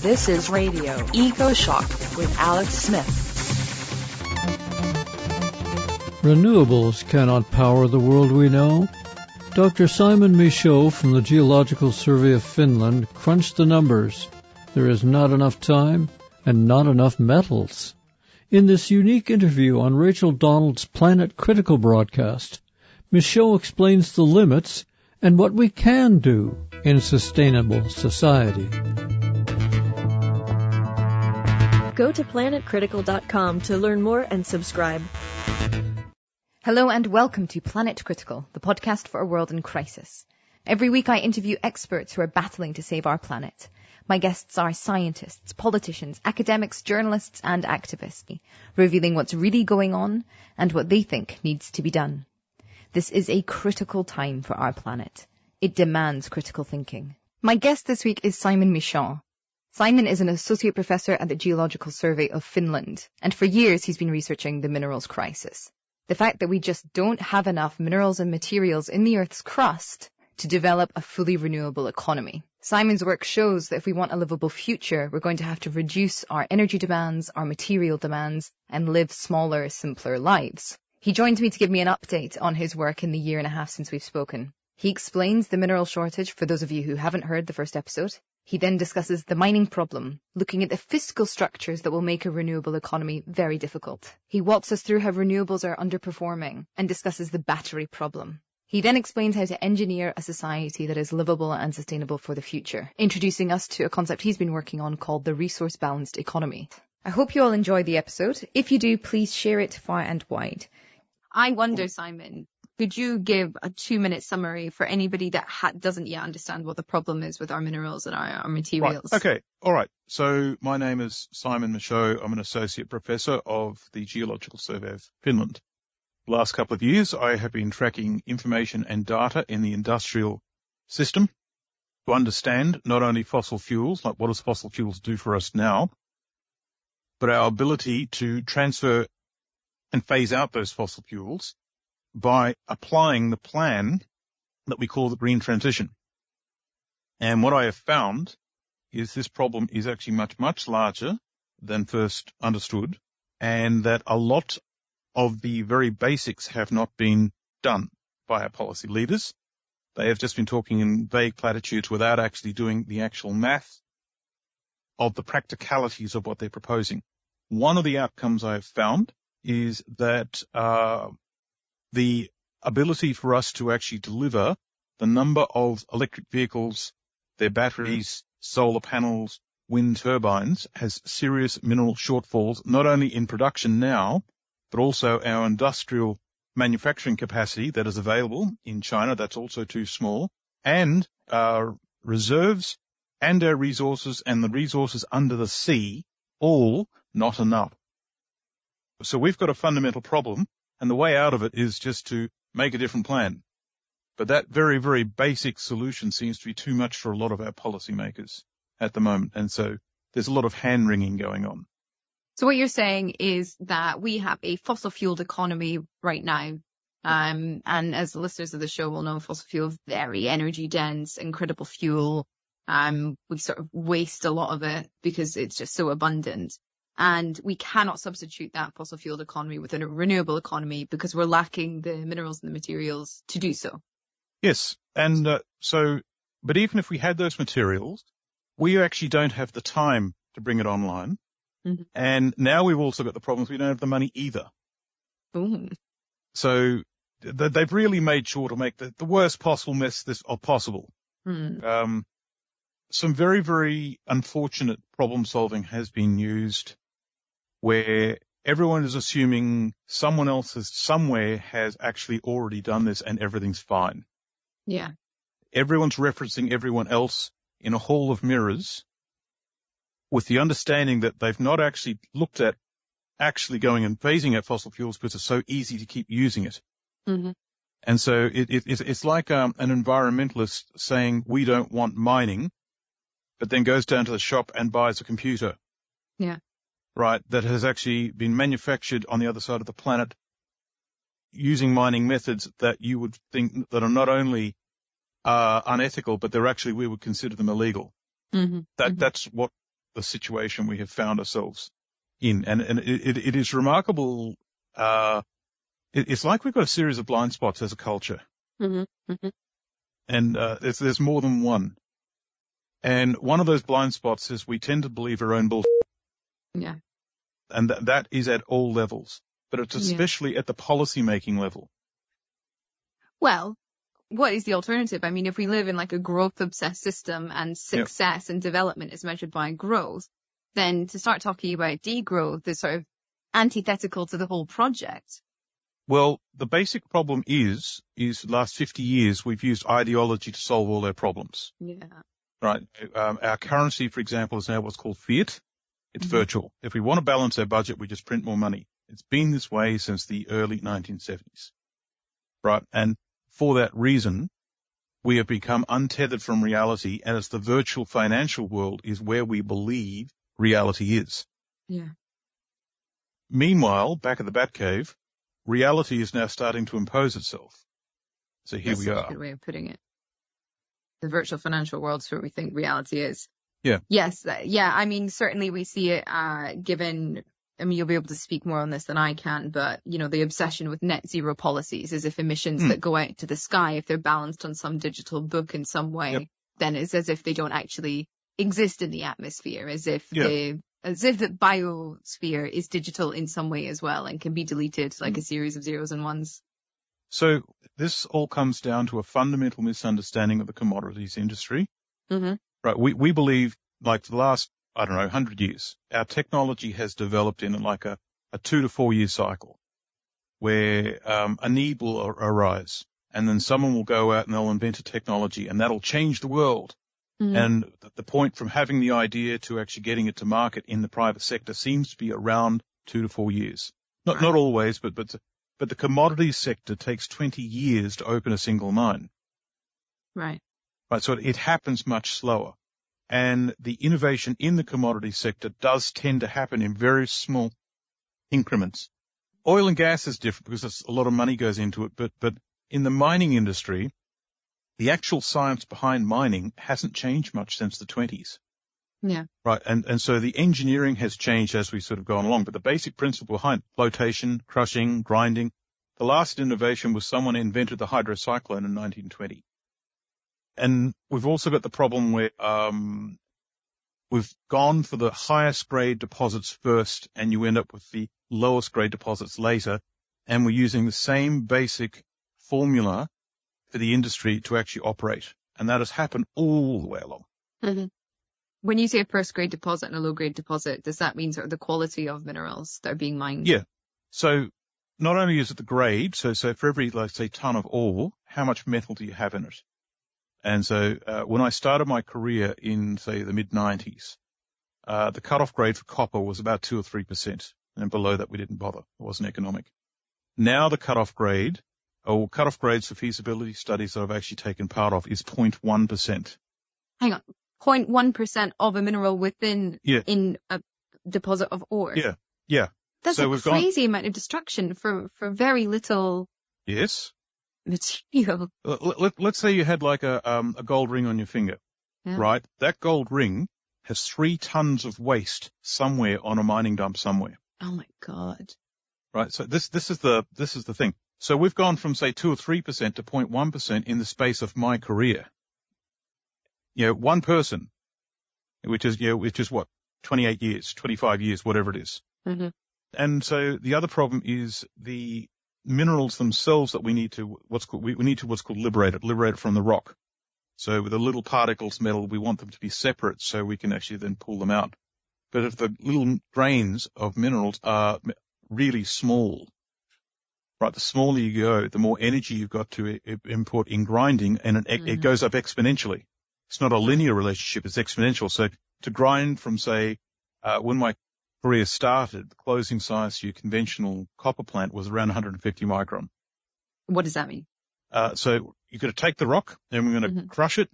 This is Radio EcoShock with Alex Smith. Renewables cannot power the world we know. Dr. Simon Michaux from the Geological Survey of Finland crunched the numbers. There is not enough time and not enough metals. In this unique interview on Rachel Donald's Planet Critical broadcast, Michaux explains the limits and what we can do in sustainable society. Go to planetcritical.com to learn more and subscribe. Hello and welcome to Planet Critical, the podcast for a world in crisis. Every week I interview experts who are battling to save our planet. My guests are scientists, politicians, academics, journalists and activists, revealing what's really going on and what they think needs to be done. This is a critical time for our planet. It demands critical thinking. My guest this week is Simon Michaux. Simon is an associate professor at the Geological Survey of Finland, and for years he's been researching the minerals crisis the fact that we just don't have enough minerals and materials in the Earth's crust to develop a fully renewable economy. Simon's work shows that if we want a livable future, we're going to have to reduce our energy demands, our material demands, and live smaller, simpler lives. He joined me to give me an update on his work in the year and a half since we've spoken. He explains the mineral shortage for those of you who haven't heard the first episode. He then discusses the mining problem, looking at the fiscal structures that will make a renewable economy very difficult. He walks us through how renewables are underperforming and discusses the battery problem. He then explains how to engineer a society that is livable and sustainable for the future, introducing us to a concept he's been working on called the resource balanced economy. I hope you all enjoy the episode. If you do, please share it far and wide. I wonder, Simon, could you give a two minute summary for anybody that ha- doesn't yet understand what the problem is with our minerals and our, our materials? Right. Okay. All right. So my name is Simon Michaux. I'm an associate professor of the Geological Survey of Finland. The last couple of years, I have been tracking information and data in the industrial system to understand not only fossil fuels, like what does fossil fuels do for us now, but our ability to transfer and phase out those fossil fuels by applying the plan that we call the green transition. And what I have found is this problem is actually much, much larger than first understood and that a lot of the very basics have not been done by our policy leaders. They have just been talking in vague platitudes without actually doing the actual math of the practicalities of what they're proposing. One of the outcomes I have found is that uh, the ability for us to actually deliver the number of electric vehicles, their batteries, solar panels, wind turbines has serious mineral shortfalls, not only in production now, but also our industrial manufacturing capacity that is available in China. That's also too small and our reserves and our resources and the resources under the sea, all not enough. So we've got a fundamental problem and the way out of it is just to make a different plan. But that very, very basic solution seems to be too much for a lot of our policymakers at the moment. And so there's a lot of hand wringing going on. So what you're saying is that we have a fossil fueled economy right now. Um, and as the listeners of the show will know, fossil fuel very energy dense, incredible fuel. Um, we sort of waste a lot of it because it's just so abundant. And we cannot substitute that fossil fuel economy with a renewable economy because we're lacking the minerals and the materials to do so. Yes. And uh, so, but even if we had those materials, we actually don't have the time to bring it online. Mm-hmm. And now we've also got the problems. We don't have the money either. Ooh. So th- they've really made sure to make the, the worst possible mess this possible. Mm. Um, some very, very unfortunate problem solving has been used where everyone is assuming someone else has somewhere has actually already done this and everything's fine. Yeah. Everyone's referencing everyone else in a hall of mirrors with the understanding that they've not actually looked at actually going and phasing out fossil fuels because it's so easy to keep using it. Mm-hmm. And so it, it, it's like um, an environmentalist saying we don't want mining, but then goes down to the shop and buys a computer. Yeah right, that has actually been manufactured on the other side of the planet using mining methods that you would think that are not only uh, unethical, but they're actually, we would consider them illegal. Mm-hmm. That, mm-hmm. that's what the situation we have found ourselves in. And, and it, it is remarkable. Uh, it, it's like we've got a series of blind spots as a culture. Mm-hmm. Mm-hmm. And, uh, there's, there's more than one. And one of those blind spots is we tend to believe our own bullshit. Yeah. And th- that is at all levels, but it's Yeah. especially at the policy making level. Well, what is the alternative? I mean, if we live in like a growth obsessed system and success and development is measured by growth, then to start talking about degrowth is sort of antithetical to the whole project. Well, the basic problem is, is the last 50 years we've used ideology to solve all our problems, Yeah. right? Um, our currency, for example, is now what's called fiat. It's Mhm. virtual. If we want to balance our budget, we just print more money. It's been this way since the early 1970s, right? And for that reason, we have become untethered from reality and it's the virtual financial world is where we believe reality is. Yeah. Meanwhile, back at the Batcave, reality is now starting to impose itself. So here That's we are. good way of putting it. The virtual financial world's where we think reality is. Yeah. Yes. Yeah. I mean, certainly we see it, uh, given, I mean, you'll be able to speak more on this than I can, but, you know, the obsession with net zero policies is if emissions Hmm. that go out to the sky, if they're balanced on some digital book in some way, Yep. then it's as if they don't actually exist in the atmosphere, as if Yeah. they, as if the biosphere is digital in some way as well and can be deleted like Hmm. a series of zeros and ones. So this all comes down to a fundamental misunderstanding of the commodities industry. Mm-hmm. Right. We, we believe like the last, I don't know, hundred years, our technology has developed in like a, a two to four year cycle where, um, a need will ar- arise and then someone will go out and they'll invent a technology and that'll change the world. Mm-hmm. And th- the point from having the idea to actually getting it to market in the private sector seems to be around two to four years. Not, Right. not always, but, but, but the commodities sector takes 20 years to open a single mine. Right. Right. So it, happens much slower. And the innovation in the commodity sector does tend to happen in very small increments. Oil and gas is different because a lot of money goes into it, but, but in the mining industry, the actual science behind mining hasn't changed much since the twenties. Yeah. Right. And, and so the engineering has changed as we sort of gone along, but the basic principle behind flotation, crushing, grinding, the last innovation was someone invented the hydrocyclone in 1920. And we've also got the problem where, um, we've gone for the highest grade deposits first and you end up with the lowest grade deposits later. And we're using the same basic formula for the industry to actually operate. And that has happened all the way along. Mm-hmm. When you say a first grade deposit and a low grade deposit, does that mean sort of the quality of minerals that are being mined? Yeah. So not only is it the grade, so, so for every, like say, ton of ore, how much metal do you have in it? And so, uh, when I started my career in, say, the mid nineties, uh, the cutoff grade for copper was about two or three percent. And below that, we didn't bother. It wasn't economic. Now the cutoff grade, or cutoff grades for feasibility studies that I've actually taken part of is 0.1%. Hang on. 0.1% of a mineral within Yeah. in a deposit of ore. Yeah. Yeah. That's So a we've gone- crazy amount of destruction for, for very little Yes. Material. Let, let, let's say you had like a, um, a gold ring on your finger. Yeah. right? That gold ring has three tons of waste somewhere on a mining dump somewhere, Oh my God. right? So this, this is the, this is the thing. So we've gone from say two or three percent to 0.1 percent in the space of my career. You know, one person, which is, you know, which is what, 28 years, 25 years, whatever it is. Mhm. And so the other problem is the minerals themselves that we need to, what's called, we, we need to what's called liberate it, liberate it from the rock. So with the little particles metal, we want them to be separate so we can actually then pull them out. But if the little grains of minerals are really small, right, the smaller you go, the more energy you've got to import in grinding and it, it Mhm. goes up exponentially. It's not a linear relationship, it's exponential. So to grind from say, uh, when my career started, the closing size for your conventional copper plant was around 150 micron. What does that mean? Uh, so you're going to take the rock and we're going to Mhm. crush it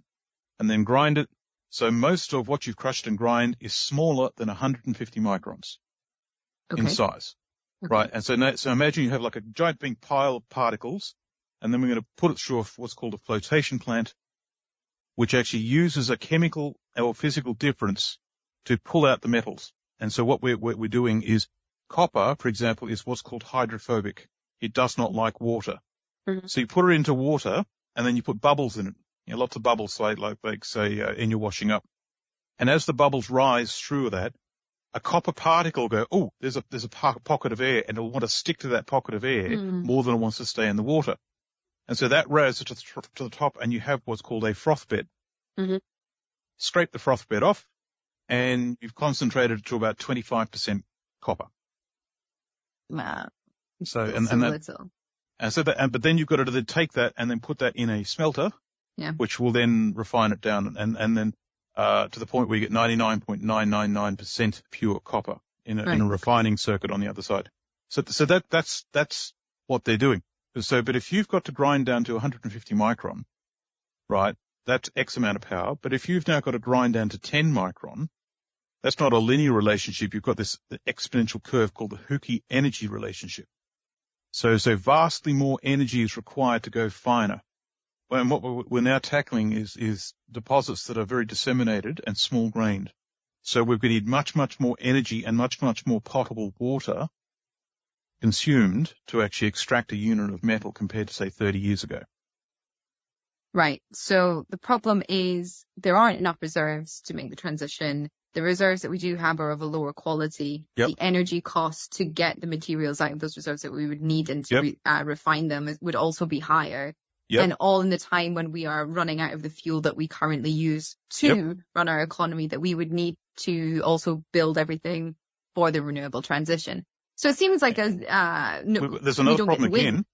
and then grind it. So most of what you've crushed and grind is smaller than 150 microns Okay. in size, Okay. right? And so, now, so imagine you have like a giant big pile of particles and then we're going to put it through a, what's called a flotation plant, which actually uses a chemical or physical difference to pull out the metals. And so what we're, what we're doing is copper, for example, is what's called hydrophobic. It does not like water. Mhm. So you put it into water and then you put bubbles in it. You know, lots of bubbles, like, like, like say, uh, in your washing up. And as the bubbles rise through that, a copper particle will go, oh, there's a, there's a po- pocket of air and it'll want to stick to that pocket of air Mm. more than it wants to stay in the water. And so that raises it to the, to the top and you have what's called a froth bed. Mhm. Scrape the froth bed off and you've concentrated to about 25% copper. Wow. So, and, so and that, and so that, and, but then you've got to then take that and then put that in a smelter, Yeah. which will then refine it down and, and then, uh, to the point where you get 99.999% pure copper in a, in a refining circuit on the other side. So, so that, that's, that's what they're doing. So, but if you've got to grind down to 150 micron, right, that's X amount of power. But if you've now got to grind down to 10 micron, that's not a linear relationship. You've got this exponential curve called the Hukki energy relationship. So, so vastly more energy is required to go finer. And what we're we're now tackling is, is deposits that are very disseminated and small grained. So we're going to need much, much more energy and much, much more potable water consumed to actually extract a unit of metal compared to say 30 years ago. Right. So the problem is there aren't enough reserves to make the transition. The reserves that we do have are of a lower quality. Yep. The energy cost to get the materials out of those reserves that we would need and to Yep. re- uh, refine them would also be higher. Yep. And all in the time when we are running out of the fuel that we currently use to run our economy that we would need to also build everything for the renewable transition. So it seems like a, uh, no, There's another problem again.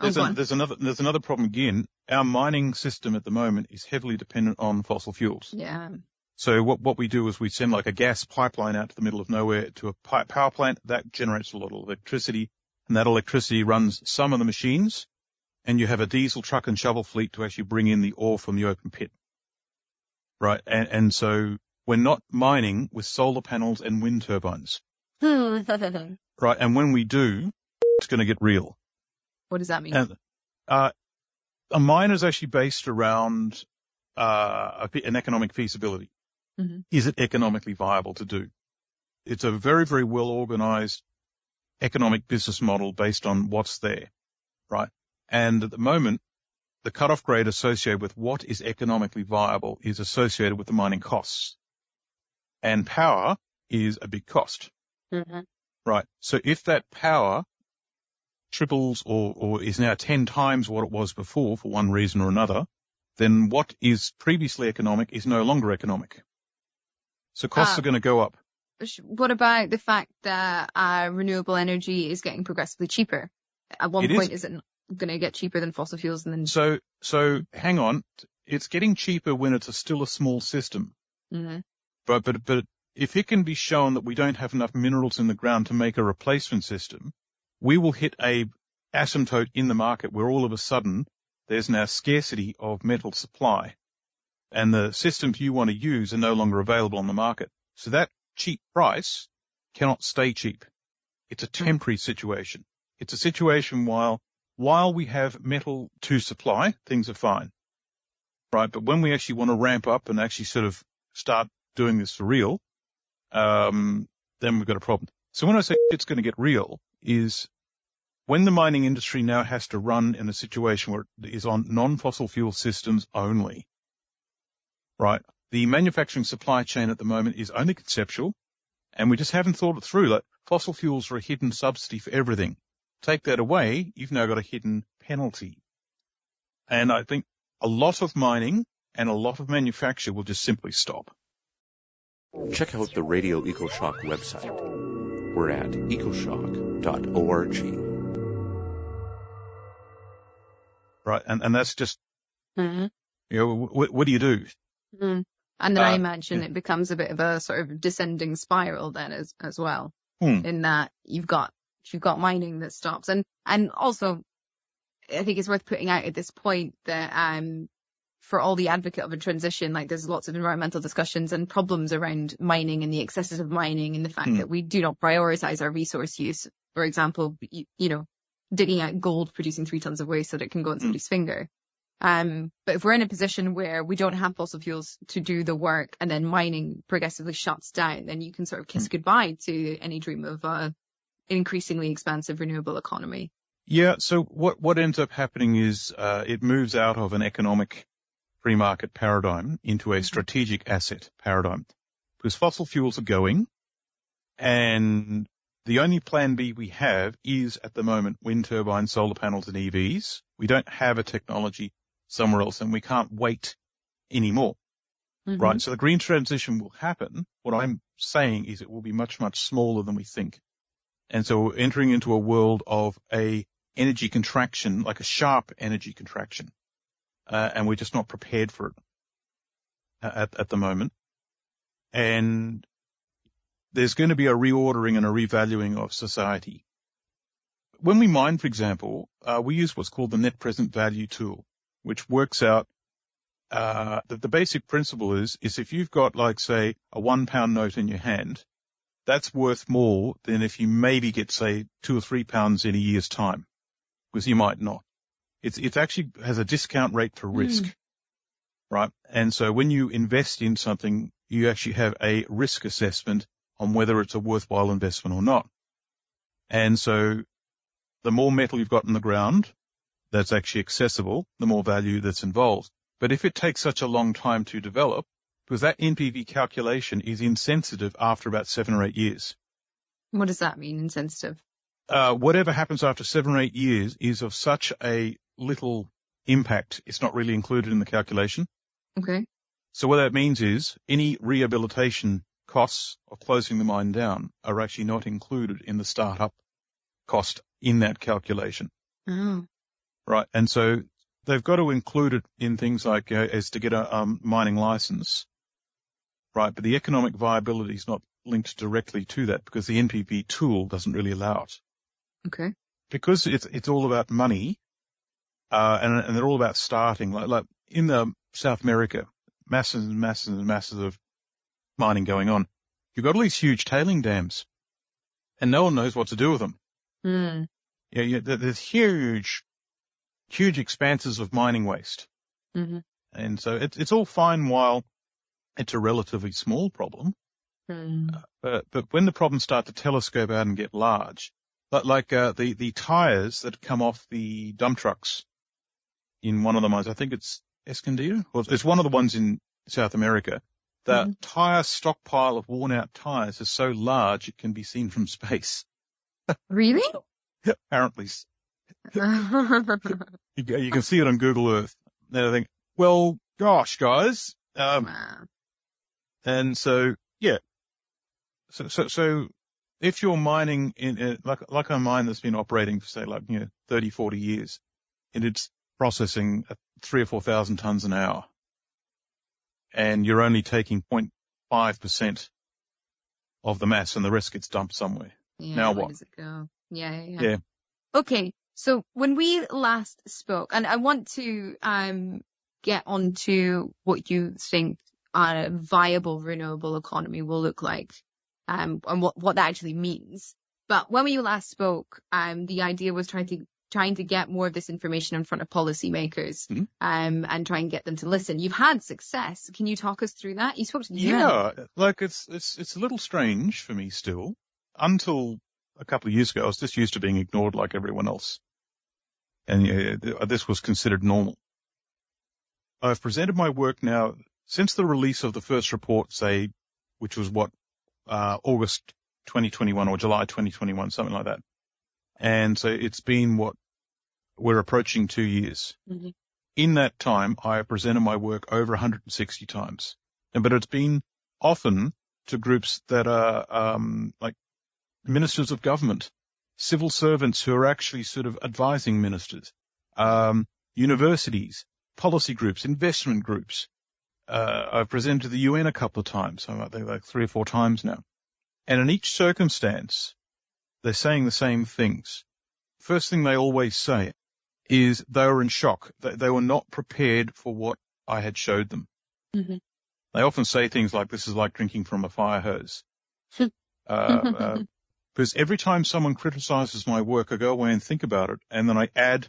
There's, a, there's another, there's another problem again. Our mining system at the moment is heavily dependent on fossil fuels. Yeah. So what, what we do is we send like a gas pipeline out to the middle of nowhere to a pi- power plant that generates a lot of electricity and that electricity runs some of the machines and you have a diesel truck and shovel fleet to actually bring in the ore from the open pit. Right. And, and so we're not mining with solar panels and wind turbines. Right. And when we do, it's going to get real. What does that mean? And, uh, a mine is actually based around, uh, a an economic feasibility. Mhm. Is it economically viable to do? It's a very, very well organized economic business model based on what's there, right? And at the moment, the cutoff grade associated with what is economically viable is associated with the mining costs. And power is a big cost. Mm-hmm. Right. So if that power triples or, or is now 10 times what it was before for one reason or another, then what is previously economic is no longer economic. So costs Ah. are going to go up. What about the fact that uh, renewable energy is getting progressively cheaper? At one It is. point, is, it going to get cheaper than fossil fuels? And then, So, so hang on. It's getting cheaper when it's a still a small system. Mhm. But, but, but if it can be shown that we don't have enough minerals in the ground to make a replacement system, we will hit a asymptote in the market where all of a sudden there's now scarcity of metal supply and the systems you want to use are no longer available on the market. So that cheap price cannot stay cheap. It's a temporary situation. It's a situation while, while we have metal to supply, things are fine. Right. But when we actually want to ramp up and actually sort of start doing this for real, um, then we've got a problem. So when I say it's going to get real is when the mining industry now has to run in a situation where it is on non-fossil fuel systems only, right? The manufacturing supply chain at the moment is only conceptual and we just haven't thought it through. Like fossil fuels are a hidden subsidy for everything. Take that away, you've now got a hidden penalty. And I think a lot of mining and a lot of manufacture will just simply stop. Check out the Radio EcoShock website. We're at ecoshock.org. Right. And, and that's just, Mhm. you know, what, what do you do? Mhm. And then I Uh, imagine yeah. it becomes a bit of a sort of descending spiral then as, as well. Hmm. In that you've got, you've got mining that stops. And, and also, I think it's worth putting out at this point that, um, for all the advocate of a transition, like there's lots of environmental discussions and problems around mining and the excesses of mining and the fact Hmm. that we do not prioritize our resource use. For example, you, you know, digging out gold, producing three tons of waste so that it can go in somebody's finger. Um, but if we're in a position where we don't have fossil fuels to do the work and then mining progressively shuts down, then you can sort of kiss goodbye to any dream of a increasingly expansive renewable economy. Yeah. So what, what ends up happening is, uh, it moves out of an economic free market paradigm into a strategic asset paradigm because fossil fuels are going and the only plan B we have is at the moment wind turbines, solar panels and EVs. We don't have a technology somewhere else and we can't wait anymore. Mhm. Right. So the green transition will happen. What I'm saying is it will be much, much smaller than we think. And so we're entering into a world of a energy contraction, like a sharp energy contraction. Uh, and we're just not prepared for it uh, at, at the moment. And there's going to be a reordering and a revaluing of society. When we mine, for example, uh, we use what's called the net present value tool, which works out uh, the, the basic principle is, is if you've got like, say, a one pound note in your hand, that's worth more than if you maybe get, say, two or three pounds in a year's time, because you might not. It's, it actually has a discount rate for risk, right? And so when you invest in something, you actually have a risk assessment on whether it's a worthwhile investment or not. And so the more metal you've got in the ground that's actually accessible, the more value that's involved. But if it takes such a long time to develop, because that NPV calculation is insensitive after about seven or eight years. What does that mean, insensitive? Uh, whatever happens after seven or eight years is of such a little impact. It's not really included in the calculation. Okay. So what that means is any rehabilitation costs of closing the mine down are actually not included in the startup cost in that calculation. Oh. Right. And so they've got to include it in things like uh, as to get a um, mining license. Right. But the economic viability is not linked directly to that because the NPV tool doesn't really allow it. Okay. Because it's, it's all about money, uh, and, and they're all about starting like, like in the South America, masses and masses and masses of mining going on. You've got all these huge tailing dams and no one knows what to do with them. Hmm. Yeah, yeah, there- there's huge, huge expanses of mining waste. Mhm. And so it's, it's all fine while it's a relatively small problem. Hmm. But, but when the problems start to telescope out and get large, but like, uh, the, the tires that come off the dump trucks in one of the mines, I think it's Escondido, or it's one of the ones in South America. The tire stockpile of worn out tires is so large it can be seen from space. Really? Apparently, you, you can see it on Google Earth. And I think, well, gosh, guys. Um, Wow. and so, yeah. So, so, so if you're mining in, uh, like, like a mine that's been operating for say like, you know, 30, 40 years and it's processing at three or 4,000 tons an hour and you're only taking 0.5% of the mass and the rest gets dumped somewhere. Yeah, Now what? does it go? Yeah, yeah, yeah. Yeah. Okay. So when we last spoke, and I want to um get onto what you think a viable renewable economy will look like, um, and what what that actually means. But when we last spoke, um, the idea was trying to trying to get more of this information in front of policymakers, Mhm. um, and try and get them to listen. You've had success. Can you talk us through that? You spoke to the UN. Yeah, like it's it's it's a little strange for me still. Until a couple of years ago, I was just used to being ignored like everyone else, and th- this was considered normal. I've presented my work now since the release of the first report, say, which was what uh, August 2021 or July 2021, something like that. And so it's been what we're approaching two years. Mhm. In that time, I have presented my work over 160 times, and but it's been often to groups that are um, like ministers of government, civil servants who are actually sort of advising ministers, um, universities, policy groups, investment groups. Uh, I've presented to the UN a couple of times, I think like three or four times now. And in each circumstance, they're saying the same things. First thing they always say is they were in shock. They, they were not prepared for what I had showed them. Mhm. They often say things like, this is like drinking from a fire hose. uh, uh, because every time someone criticizes my work, I go away and think about it, and then I add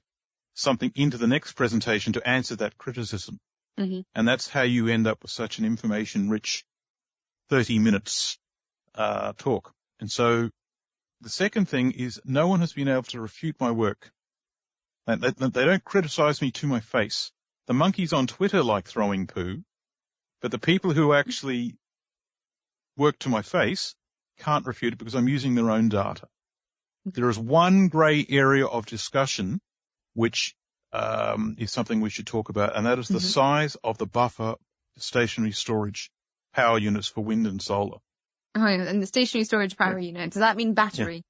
something into the next presentation to answer that criticism. Mhm. And that's how you end up with such an information rich 30 minutes, uh, talk. And so the second thing is no one has been able to refute my work. They, they, they don't criticize me to my face. The monkeys on Twitter like throwing poo, but the people who actually work to my face can't refute it because I'm using their own data. There is one grey area of discussion which um, is something we should talk about, and that is the Mhm. size of the buffer stationary storage power units for wind and solar. Oh, and the stationary storage power unit. Does that mean battery?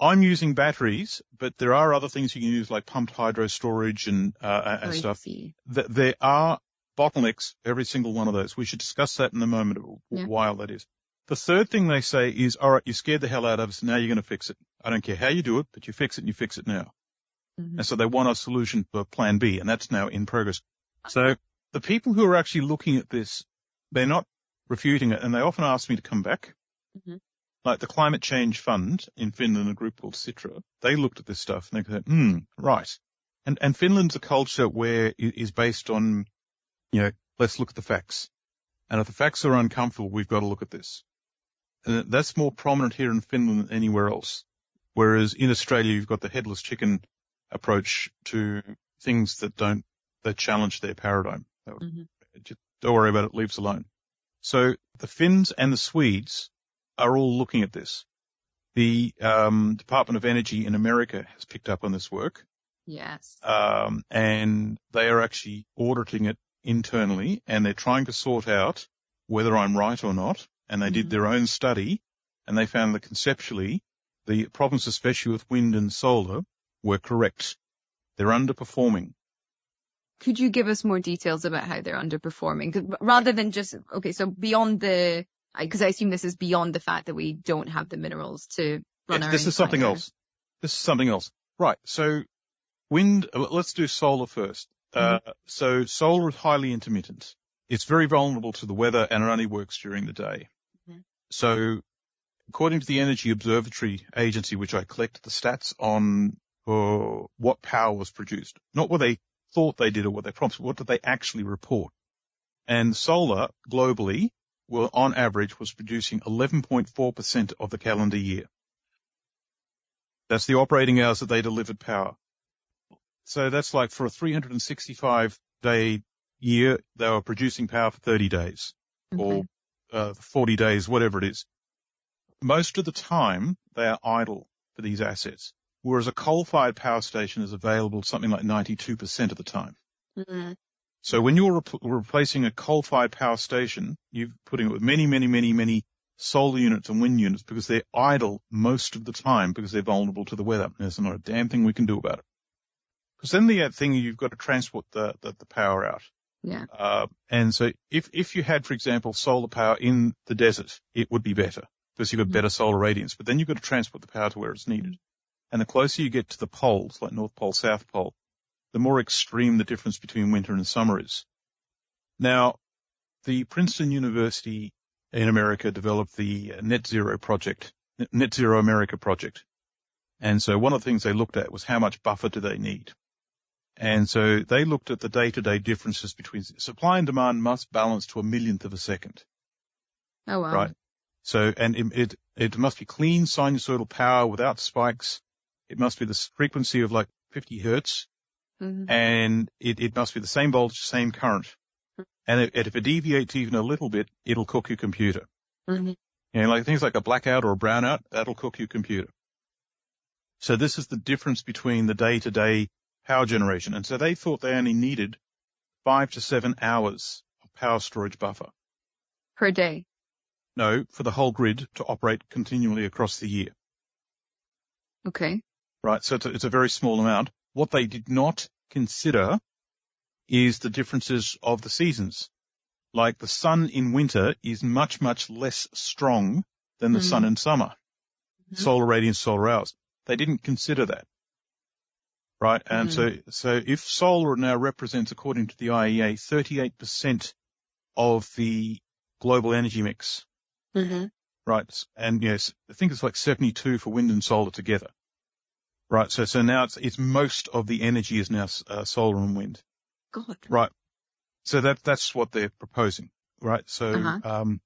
I'm using batteries, but there are other things you can use like pumped hydro storage and, uh, and Oh, stuff. Th- There are bottlenecks every single one of those. We should discuss that in a moment, Yeah. while that is. The third thing they say is, all right, you scared the hell out of us. Now you're going to fix it. I don't care how you do it, but you fix it and you fix it now. Mhm. And so they want a solution for plan B and that's now in progress. So the people who are actually looking at this, they're not refuting it and they often ask me to come back. Mhm. Like the Climate Change Fund in Finland, a group called Sitra, they looked at this stuff and they said, hmm, right. And, and Finland's a culture where it is based on, you know, let's look at the facts. And if the facts are uncomfortable, we've got to look at this. And that's more prominent here in Finland than anywhere else. Whereas in Australia, you've got the headless chicken approach to things that don't, that challenge their paradigm. Mm-hmm. Just don't worry about it, leave us alone. So the Finns and the Swedes are all looking at this. The um, Department of Energy in America has picked up on this work, Yes. um, and they are actually auditing it internally, and they're trying to sort out whether I'm right or not. And they did Mhm. their own study, and they found that conceptually, the problems, especially with wind and solar, were correct. They're underperforming. Could you give us more details about how they're underperforming? Rather than just, okay, so beyond the, because I assume this is beyond the fact that we don't have the minerals to run our this is something else. This is something else. Right. So wind, uh, let's do solar 1st Uh, so solar is highly intermittent. It's very vulnerable to the weather and it only works during the day. Mhm. So according to the Energy Observatory Agency, which I collected the stats on for what power was produced, not what they thought they did or what they promised, what did they actually report? And solar globally, well, on average was producing 11.4% of the calendar year. That's the operating hours that they delivered power. So that's like for a 365 day year, they were producing power for 30 days or uh, 40 days, whatever it is. Most of the time they are idle for these assets, whereas a coal-fired power station is available something like 92% of the time. Mhm. So when you're rep- replacing a coal-fired power station, you're putting it with many, many, many, many solar units and wind units because they're idle most of the time because they're vulnerable to the weather. There's not a damn thing we can do about it. Because then the thing you've got to transport the, the, the power out. Yeah. Uh, and so if, if you had, for example, solar power in the desert, it would be better because you've got Mhm. better solar radiance, but then you've got to transport the power to where it's needed. And the closer you get to the poles, like North Pole, South Pole, the more extreme the difference between winter and summer is. Now, the Princeton University in America developed the uh, Net Zero project, Net Zero America project. And so one of the things they looked at was how much buffer do they need? And so they looked at the day-to-day differences between supply and demand must balance to a millionth of a second, Oh, wow. right? So, and it, it, it must be clean sinusoidal power without spikes. It must be the frequency of like 50 hertz Mhm. and it, it must be the same voltage, same current. And if, and if it deviates even a little bit, it'll cook your computer. Mhm. You know, like things like a blackout or a brownout, that'll cook your computer. So this is the difference between the day-to-day power generation. And so they thought they only needed five to seven hours of power storage buffer. Per day. No, for the whole grid to operate continually across the year. Okay. Right? So it's a, it's a very small amount. What they did not consider is the differences of the seasons. Like the sun in winter is much, much less strong than the Mhm. sun in summer. Mhm. Solar radiance, solar hours. They didn't consider that. Right. And so, so if solar now represents, according to the IEA, 38% of the global energy mix, Mm-hmm. right? And yes, I think it's like 72 for wind and solar together. Right. So, so now it's, it's most of the energy is now uh, solar and wind. God. Right. So that, that's what they're proposing. Right. So, Uh-huh. um,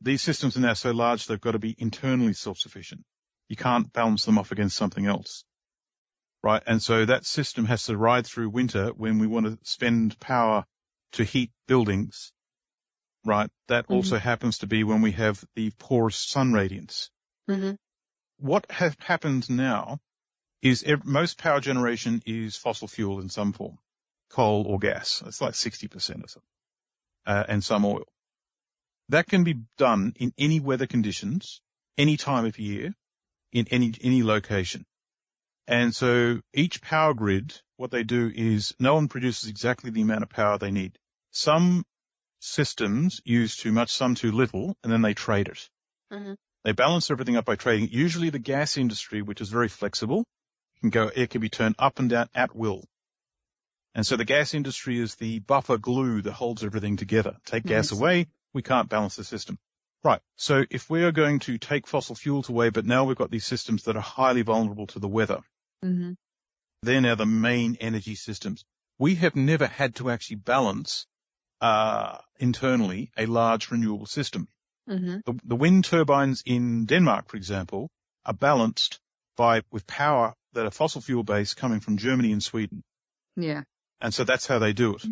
these systems are now so large they've got to be internally self-sufficient. You can't balance them off against something else. Right. And so that system has to ride through winter when we want to spend power to heat buildings. Right. That Mhm. also happens to be when we have the poorest sun radiance. hmm What has happened now is most power generation is fossil fuel in some form, coal or gas. It's like 60% or something, uh, and some oil. That can be done in any weather conditions, any time of year, in any, any location. And so each power grid, what they do is no one produces exactly the amount of power they need. Some systems use too much, some too little, and then they trade it. hmm They balance everything up by trading. Usually the gas industry, which is very flexible, can go, it can be turned up and down at will. And so the gas industry is the buffer glue that holds everything together. Take gas Nice. away, we can't balance the system. Right. So if we are going to take fossil fuels away, but now we've got these systems that are highly vulnerable to the weather, hmm they're now the main energy systems. We have never had to actually balance, uh, internally a large renewable system. hmm The, the wind turbines in Denmark, for example, are balanced by with power that are fossil fuel based coming from Germany and Sweden, Yeah. and so that's how they do it.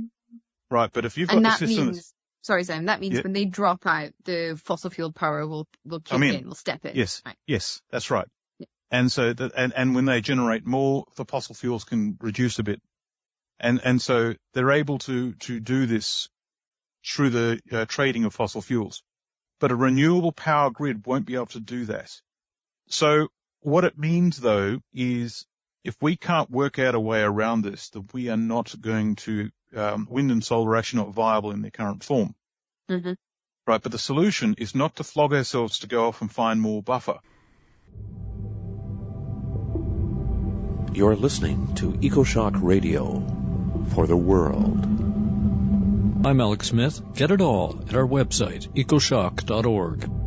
Right, but if you've got And the that system, means, sorry, Sam, that means Yeah. when they drop out, the fossil fuel power will, will kick Come in. in, will step in. Yes. Right. yes, that's right. Yeah. And so that, and, and when they generate more, the fossil fuels can reduce a bit, and and so they're able to to do this through the uh, trading of fossil fuels. But a renewable power grid won't be able to do that. So what it means though is if we can't work out a way around this, that we are not going to, um, wind and solar are actually not viable in their current form. hmm Right. But the solution is not to flog ourselves to go off and find more buffer. You're listening to EcoShock Radio for the world. I'm Alex Smith. Get it all at our website, ecoshock.org.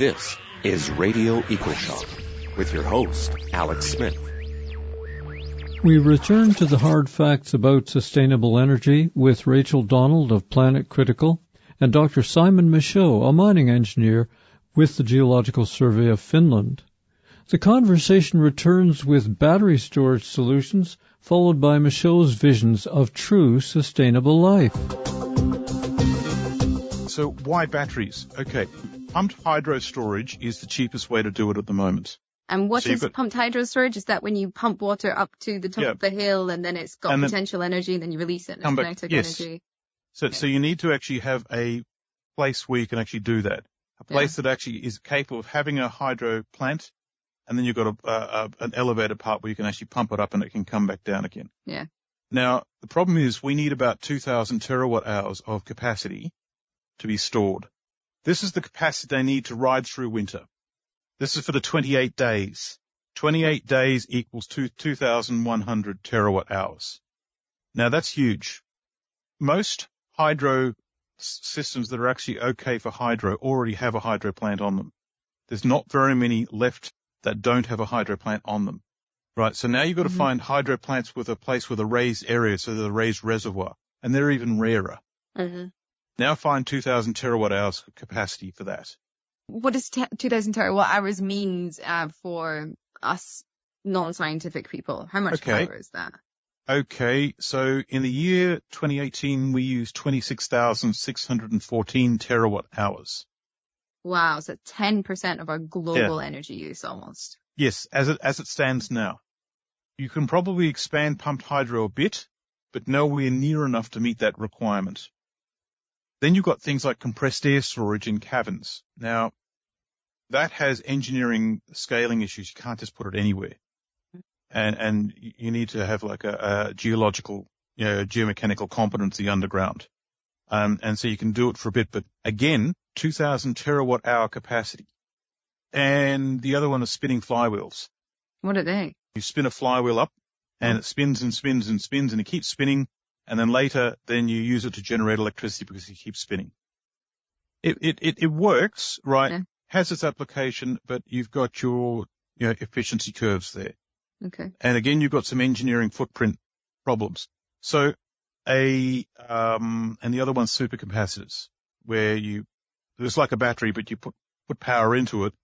This is Radio EcoShock with your host, Alex Smith. We return to the hard facts about sustainable energy with Rachel Donald of Planet Critical and Dr. Simon Michaux, a mining engineer with the Geological Survey of Finland. The conversation returns with battery storage solutions, followed by Michaux's visions of true sustainable life. So why batteries? Okay. Pumped hydro storage is the cheapest way to do it at the moment. And what So is got- pumped hydro storage? Is that when you pump water up to the top Yeah. of the hill and then it's got And then- potential energy and then you release it and it's kinetic yes. energy? So, so you need to actually have a place where you can actually do that. A place that actually is capable of having a hydro plant, and then you've got a, a, a, an elevated part where you can actually pump it up and it can come back down again. Yeah. Now, the problem is we need about 2,000 terawatt hours of capacity to be stored. This is the capacity they need to ride through winter. This is for the 28 days. 28 days equals two, 2,100 terawatt hours. Now that's huge. Most hydro systems that are actually okay for hydro already have a hydro plant on them. There's not very many left that don't have a hydro plant on them. Right. So now you've got to Mhm. find hydro plants with a place with a raised area, so a raised reservoir, and they're even rarer. hmm Now find 2,000 terawatt hours capacity for that. What does te- 2000 terawatt hours means uh, for us non-scientific people? How much Okay. power is that? Okay. So in the year 2018, we used 26,614 terawatt hours. Wow, so 10% of our global energy use almost. Yes, as it, as it stands now. You can probably expand pumped hydro a bit, but nowhere near enough to meet that requirement. Then you've got things like compressed air storage in caverns. Now, that has engineering scaling issues. You can't just put it anywhere. And, and you need to have like a, a geological, you know, geomechanical competency underground. Um, and so you can do it for a bit, but again, 2000 terawatt hour capacity. And the other one is spinning flywheels. What are they? You spin a flywheel up and it spins and spins and spins and it keeps spinning. And then later, then you use it to generate electricity because it keeps spinning. It, it, it, it works, right? Yeah. Has its application, but you've got your, you know, efficiency curves there. Okay. And again, you've got some engineering footprint problems. So a, um, and the other one's supercapacitors where you, it's like a battery, but you put, put power into it,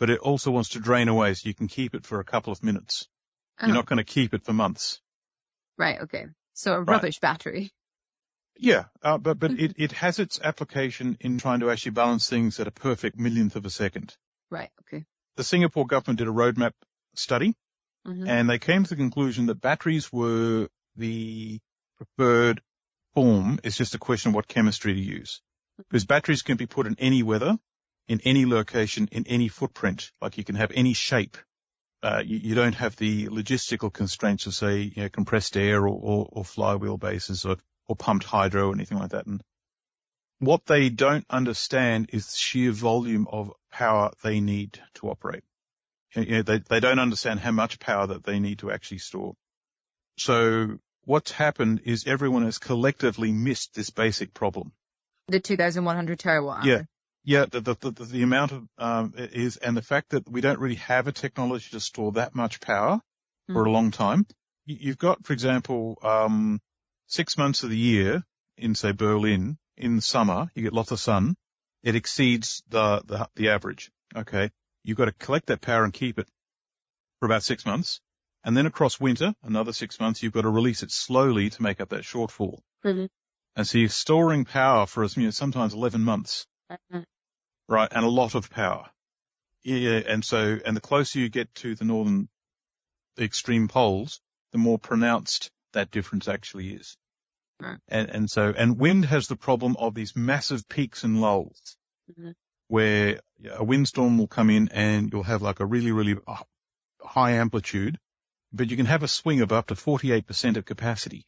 but it also wants to drain away so you can keep it for a couple of minutes. You're Oh. not going to keep it for months. Right. Okay. So a rubbish battery. Yeah, uh, but but Mm-hmm. it, it has its application in trying to actually balance things at a perfect millionth of a second. Right. Okay. The Singapore government did a roadmap study, Mhm. and they came to the conclusion that batteries were the preferred form. It's just a question of what chemistry to use, because batteries can be put in any weather, in any location, in any footprint. Like you can have any shape. Uh, you, you don't have the logistical constraints of say you know, compressed air or, or, or flywheel bases or or pumped hydro or anything like that. And what they don't understand is the sheer volume of power they need to operate. You know, they, they don't understand how much power that they need to actually store. So what's happened is everyone has collectively missed this basic problem. The 2100 terawatt hour. Yeah. Yeah, the, the, the, the amount of, um, is, and the fact that we don't really have a technology to store that much power for a long time. You- You've got, for example, um, six months of the year in, say, Berlin, in summer, you get lots of sun. It exceeds the, the, the average. Okay. You've got to collect that power and keep it for about six months. And then across winter, another six months, you've got to release it slowly to make up that shortfall. Mhm. And so you're storing power for, you know, sometimes 11 months Mhm. right? And a lot of power. Yeah, and so, and the closer you get to the northern, the extreme poles, the more pronounced that difference actually is. Right. And, and so, and wind has the problem of these massive peaks and lulls Mhm. where a windstorm will come in and you'll have like a really, really high amplitude, but you can have a swing of up to 48% of capacity.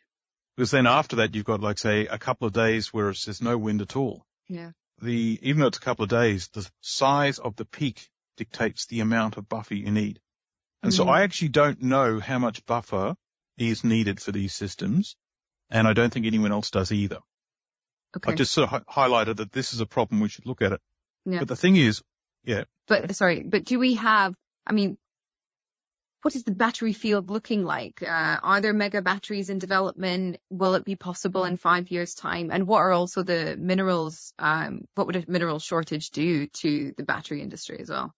Because then after that, you've got like say a couple of days where it's, there's no wind at all Yeah. The even though it's a couple of days, the size of the peak dictates the amount of buffer you need. And so Mhm. I actually don't know how much buffer is needed for these systems, and I don't think anyone else does either. Okay. I've just sort of hi- highlighted that this is a problem. We should look at it. Yeah. But the thing is, yeah. But sorry, but do we have, I mean, what is the battery field looking like? Uh, are there mega batteries in development? Will it be possible in five years time? And what are also the minerals, um, what would a mineral shortage do to the battery industry as well?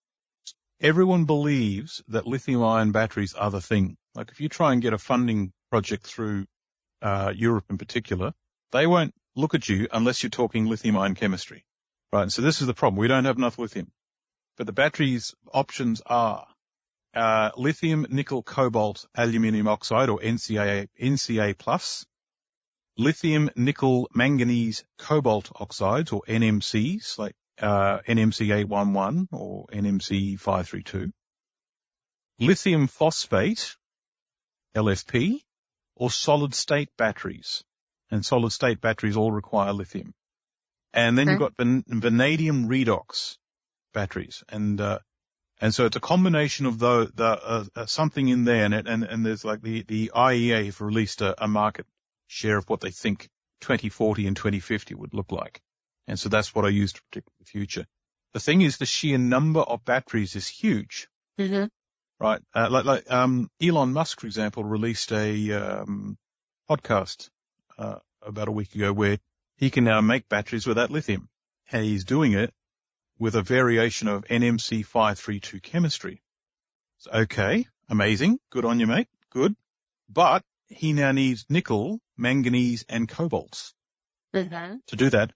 everyone believes that lithium ion batteries are the thing. Like if you try and get a funding project through uh, Europe in particular, they won't look at you unless you're talking lithium ion chemistry, right? And so this is the problem. We don't have enough lithium, but the batteries options are uh, lithium, nickel, cobalt, aluminium oxide or NCA, NCA plus, lithium, nickel, manganese, cobalt oxides or NMCs like uh, NMC 811 or NMC 532, lithium phosphate, LFP, or solid state batteries. And solid state batteries all require lithium. And then you've got van- vanadium redox batteries. And, uh, and so it's a combination of the, the, uh, uh, something in there and, it, and, and there's like the, the IEA have released a, a market share of what they think 2040 and 2050 would look like. And so that's what I use to predict the future. The thing is the sheer number of batteries is huge, Mm-hmm. right? Uh, like, like, um, Elon Musk, for example, released a, um, podcast, uh, about a week ago where he can now make batteries without lithium. And he's doing it with a variation of NMC 532 chemistry. So, okay. Amazing. Good on you, mate. Good. But he now needs nickel, manganese and cobalt Mm-hmm. to do that.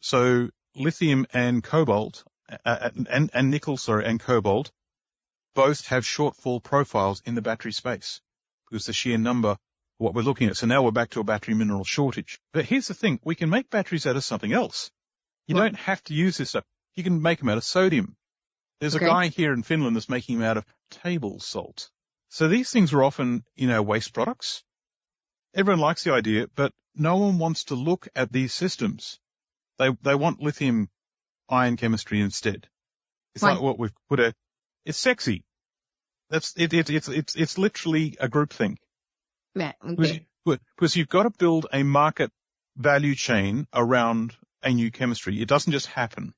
So lithium and cobalt, uh, and, and nickel, sorry, and cobalt both have shortfall profiles in the battery space because the sheer number, what we're looking at. So now we're back to a battery mineral shortage. But here's the thing. We can make batteries out of something else. You don't have to use this stuff. You can make them out of sodium. There's Okay. a guy here in Finland that's making them out of table salt. So these things are often, you know, waste products. Everyone likes the idea, but no one wants to look at these systems. They, they want lithium ion chemistry instead. It's Why? like what we've put a, it's sexy. That's, it, it, it's, it's, it's literally a group thing. Yeah. Okay. you- because you've got to build a market value chain around a new chemistry. It doesn't just happen.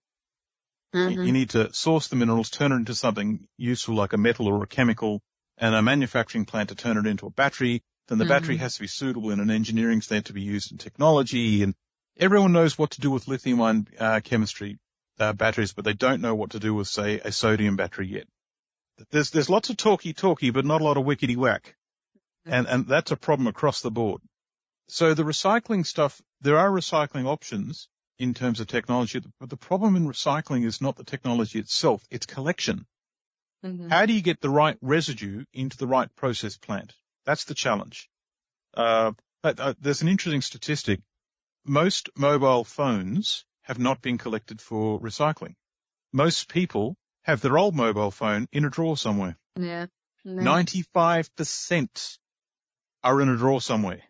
Mhm. You need to source the minerals, turn it into something useful like a metal or a chemical, and a manufacturing plant to turn it into a battery. Then the battery Mhm. has to be suitable in an engineering state to be used in technology. And everyone knows what to do with lithium ion uh, chemistry uh, batteries, but they don't know what to do with, say, a sodium battery yet. There's there's lots of talky talky, but not a lot of wickety whack, and and that's a problem across the board. So the recycling stuff, there are recycling options in terms of technology, but the problem in recycling is not the technology itself, it's collection. Mhm. How do you get the right residue into the right process plant? That's the challenge. Uh, but, uh, there's an interesting statistic. Most mobile phones have not been collected for recycling. Most people have their old mobile phone in a drawer somewhere. Yeah. No. 95% are in a drawer somewhere.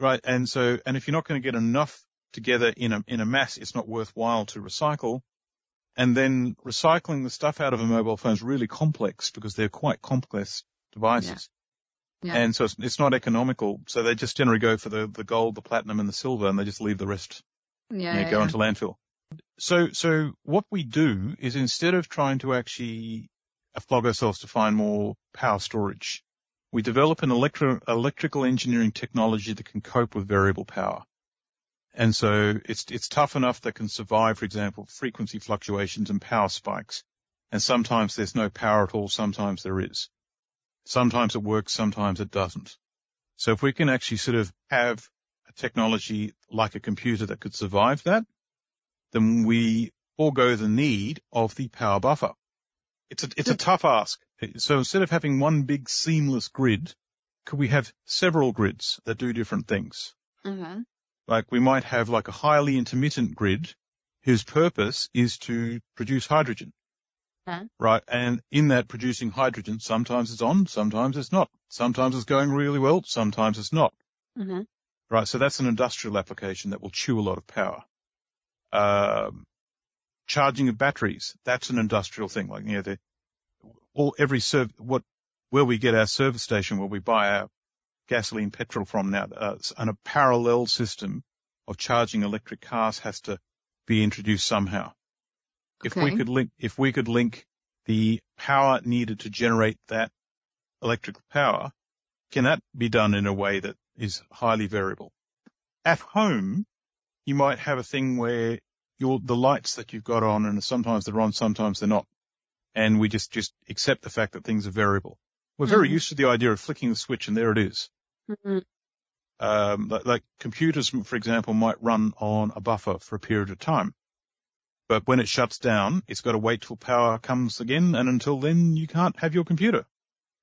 Right. And so, and if you're not going to get enough together in a, in a mass, it's not worthwhile to recycle. And then recycling the stuff out of a mobile phone is really complex because they're quite complex devices. Yeah. And so it's, it's not economical. So they just generally go for the, the gold, the platinum and the silver and they just leave the rest Yeah. you know, yeah, go yeah. into landfill. So, so what we do is instead of trying to actually flog ourselves to find more power storage, we develop an electro, electrical engineering technology that can cope with variable power. And so it's, it's tough enough that can survive, for example, frequency fluctuations and power spikes. And sometimes there's no power at all. Sometimes there is. Sometimes it works. Sometimes it doesn't. So if we can actually sort of have a technology like a computer that could survive that, then we forego the need of the power buffer. It's a, it's a tough ask. So instead of having one big seamless grid, could we have several grids that do different things? Mhm. Like we might have like a highly intermittent grid whose purpose is to produce hydrogen. Okay. Right. And in that producing hydrogen, sometimes it's on, sometimes it's not. Sometimes it's going really well, sometimes it's not. Mhm. Right. So that's an industrial application that will chew a lot of power. Um, charging of batteries, that's an industrial thing. Like, you know, the, all, every serv, what, where we get our service station, where we buy our gasoline petrol from now, uh, and a parallel system of charging electric cars has to be introduced somehow. If we could link, if we could link the power needed to generate that electrical power, can that be done in a way that is highly variable? At home, you might have a thing where your, the lights that you've got on and sometimes they're on, sometimes they're not. And we just, just accept the fact that things are variable. We're very Mhm. used to the idea of flicking the switch and there it is. Mhm. Um, like, like computers, for example, might run on a buffer for a period of time. But when it shuts down, it's got to wait till power comes again. And until then, you can't have your computer.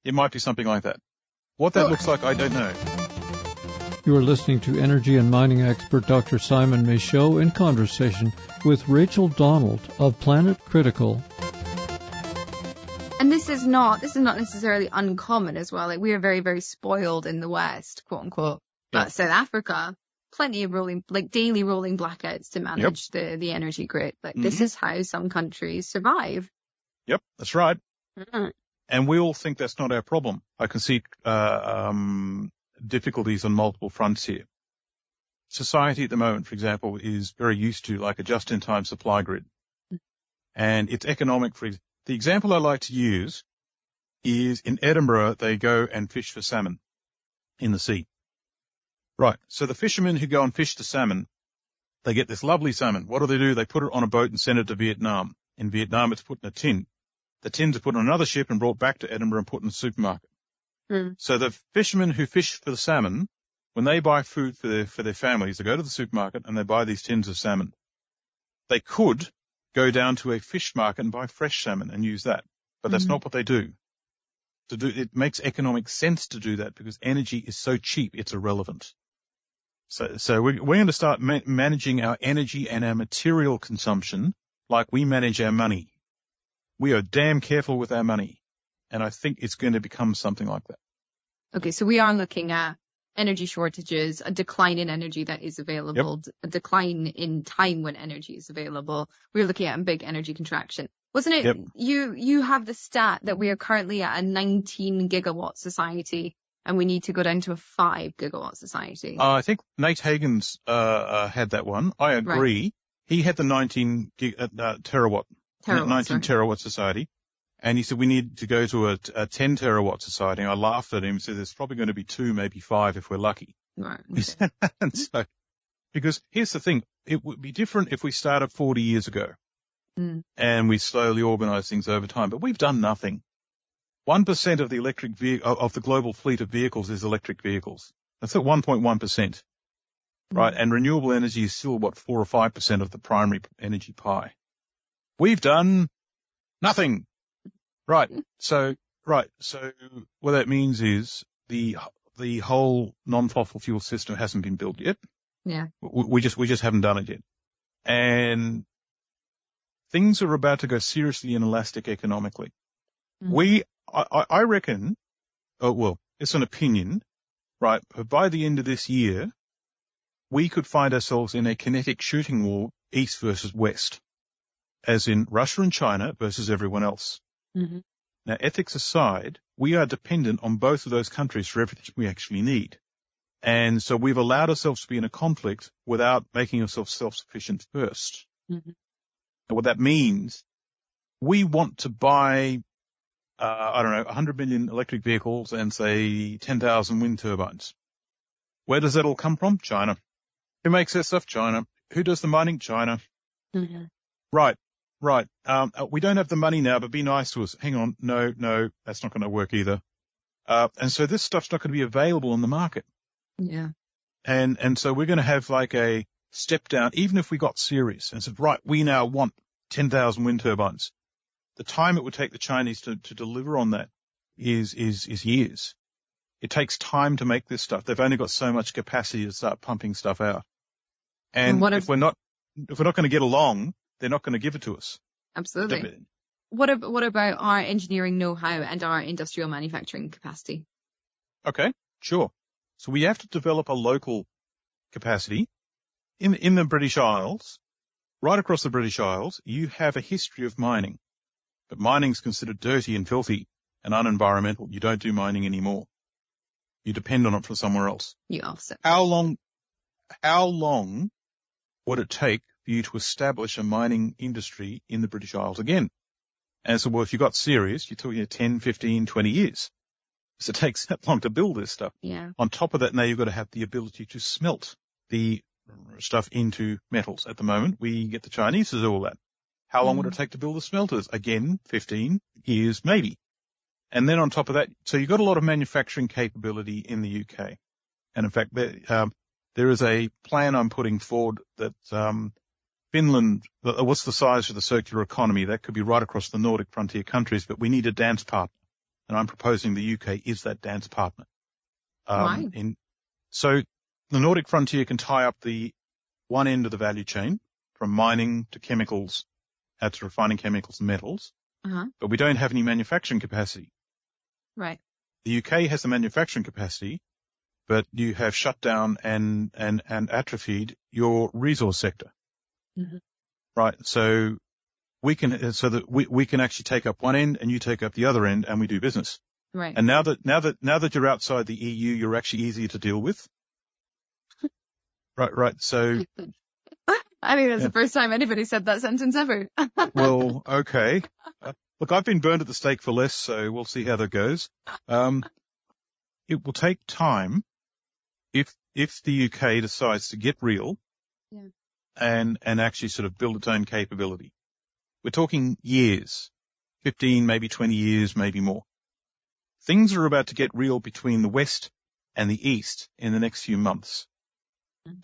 It might be something like that. What that Well- looks like, I don't know. You are listening to energy and mining expert Dr. Simon Michaux in conversation with Rachel Donald of Planet Critical. And this is not this is not necessarily uncommon as well. Like we are very very spoiled in the West, quote unquote. Yeah. But South Africa, plenty of rolling like daily rolling blackouts to manage the the energy grid. Like this Mhm. is how some countries survive. Yep, that's right. Mhm. And we all think that's not our problem. I can see uh, um, difficulties on multiple fronts here. Society at the moment, for example, is very used to like a just-in-time supply grid, and it's economic. For the example I like to use is in Edinburgh, they go and fish for salmon in the sea. Right. So the fishermen who go and fish the salmon, they get this lovely salmon. What do they do? They put it on a boat and send it to Vietnam. In Vietnam, it's put in a tin. The tins are put on another ship and brought back to Edinburgh and put in the supermarket. Mm. So the fishermen who fish for the salmon, when they buy food for their, for their families, they go to the supermarket and they buy these tins of salmon. They could go down to a fish market and buy fresh salmon and use that, but that's Mhm. not what they do. To do, it makes economic sense to do that because energy is so cheap, it's irrelevant. So, so we, we're going to start ma- managing our energy and our material consumption like we manage our money. We are damn careful with our money. And I think it's going to become something like that. Okay, so we are looking at energy shortages, a decline in energy that is available, a decline in time when energy is available. We're looking at a big energy contraction. Wasn't it Yep. you you have the stat that we are currently at a 19 gigawatt society and we need to go down to a 5 gigawatt society? Uh, I think Nate Hagens uh, uh, had that one. I agree. He had the 19 gig, uh, uh, terawatt Terawatt, 19 sorry. terawatt society. And he said, we need to go to a, a 10 terawatt society. And I laughed at him and said, there's probably going to be two, maybe five if we're lucky. Right. and so, because here's the thing, it would be different if we started 40 years ago Mm. and we slowly organize things over time, but we've done nothing. 1% of the electric ve- of the global fleet of vehicles is electric vehicles. That's at 1.1%, right? And renewable energy is still what, 4 or 5% of the primary energy pie. We've done nothing. Right. So, right. So what that means is the, the whole non-fossil fuel system hasn't been built yet. Yeah. We we just, we just haven't done it yet. And things are about to go seriously inelastic economically. Mhm. We, I, I- I reckon, oh, well, it's an opinion, right? But by the end of this year, we could find ourselves in a kinetic shooting war, east versus west, as in Russia and China versus everyone else. Hmm Now, ethics aside, we are dependent on both of those countries for everything we actually need. And so we've allowed ourselves to be in a conflict without making ourselves self-sufficient 1st Mhm. And what that means, we want to buy, uh, I don't know, 100 million electric vehicles and say 10,000 wind turbines. Where does that all come from? China. Who makes that stuff? China. Who does the mining? China. hmm Right, right. Um, uh, we don't have the money now, but be nice to us. Hang on. No, no, that's not going to work either. Uh, and so this stuff's not going to be available in the market. Yeah. And, and so we're going to have like a step down, even if we got serious and said, right, we now want 10,000 wind turbines. The time it would take the Chinese to, to deliver on that is, is, is years. It takes time to make this stuff. They've only got so much capacity to start pumping stuff out. And, And what if if- we're not, if we're not going to get along, they're not going to give it to us. Absolutely. What, ab- what about our engineering know-how and our industrial manufacturing capacity? Okay, sure. So we have to develop a local capacity in, in the British Isles, right across the British Isles, you have a history of mining, but mining's considered dirty and filthy and unenvironmental. You don't do mining anymore. You depend on it from somewhere else. You offset. How long, how long would it take for you to establish a mining industry in the British Isles again? And so, well, if you got serious, you're talking 10, 15, 20 years. So it takes that long to build this stuff. Yeah. On top of that, now you've got to have the ability to smelt the stuff into metals. At the moment, we get the Chinese to do all that. How long would it take to build the smelters? Again, 15 years, maybe. And then on top of that, so you've got a lot of manufacturing capability in the UK. And in fact, there, um, there is a plan I'm putting forward that, um, Finland, uh, what's the size of the circular economy? That could be right across the Nordic frontier countries, but we need a dance partner. And I'm proposing the UK is that dance partner. Um, Why? in, so the Nordic frontier can tie up the one end of the value chain from mining to chemicals, uh, to refining chemicals and metals, Uh-huh. but we don't have any manufacturing capacity. Right. The UK has the manufacturing capacity, but you have shut down and, and, and atrophied your resource sector. Mhm. Right. So we can, so that we, we can actually take up one end and you take up the other end and we do business. Right. And now that, now that, now that you're outside the EU, you're actually easier to deal with. Right, right. So, I think that's Yeah. the first time anybody said that sentence ever. well, okay. Uh, look, I've been burned at the stake for less, so we'll see how that goes. Um, it will take time if, if the UK decides to get real Yeah. And, and actually sort of build its own capability. We're talking years, 15, maybe 20 years, maybe more. Things are about to get real between the West and the East in the next few months.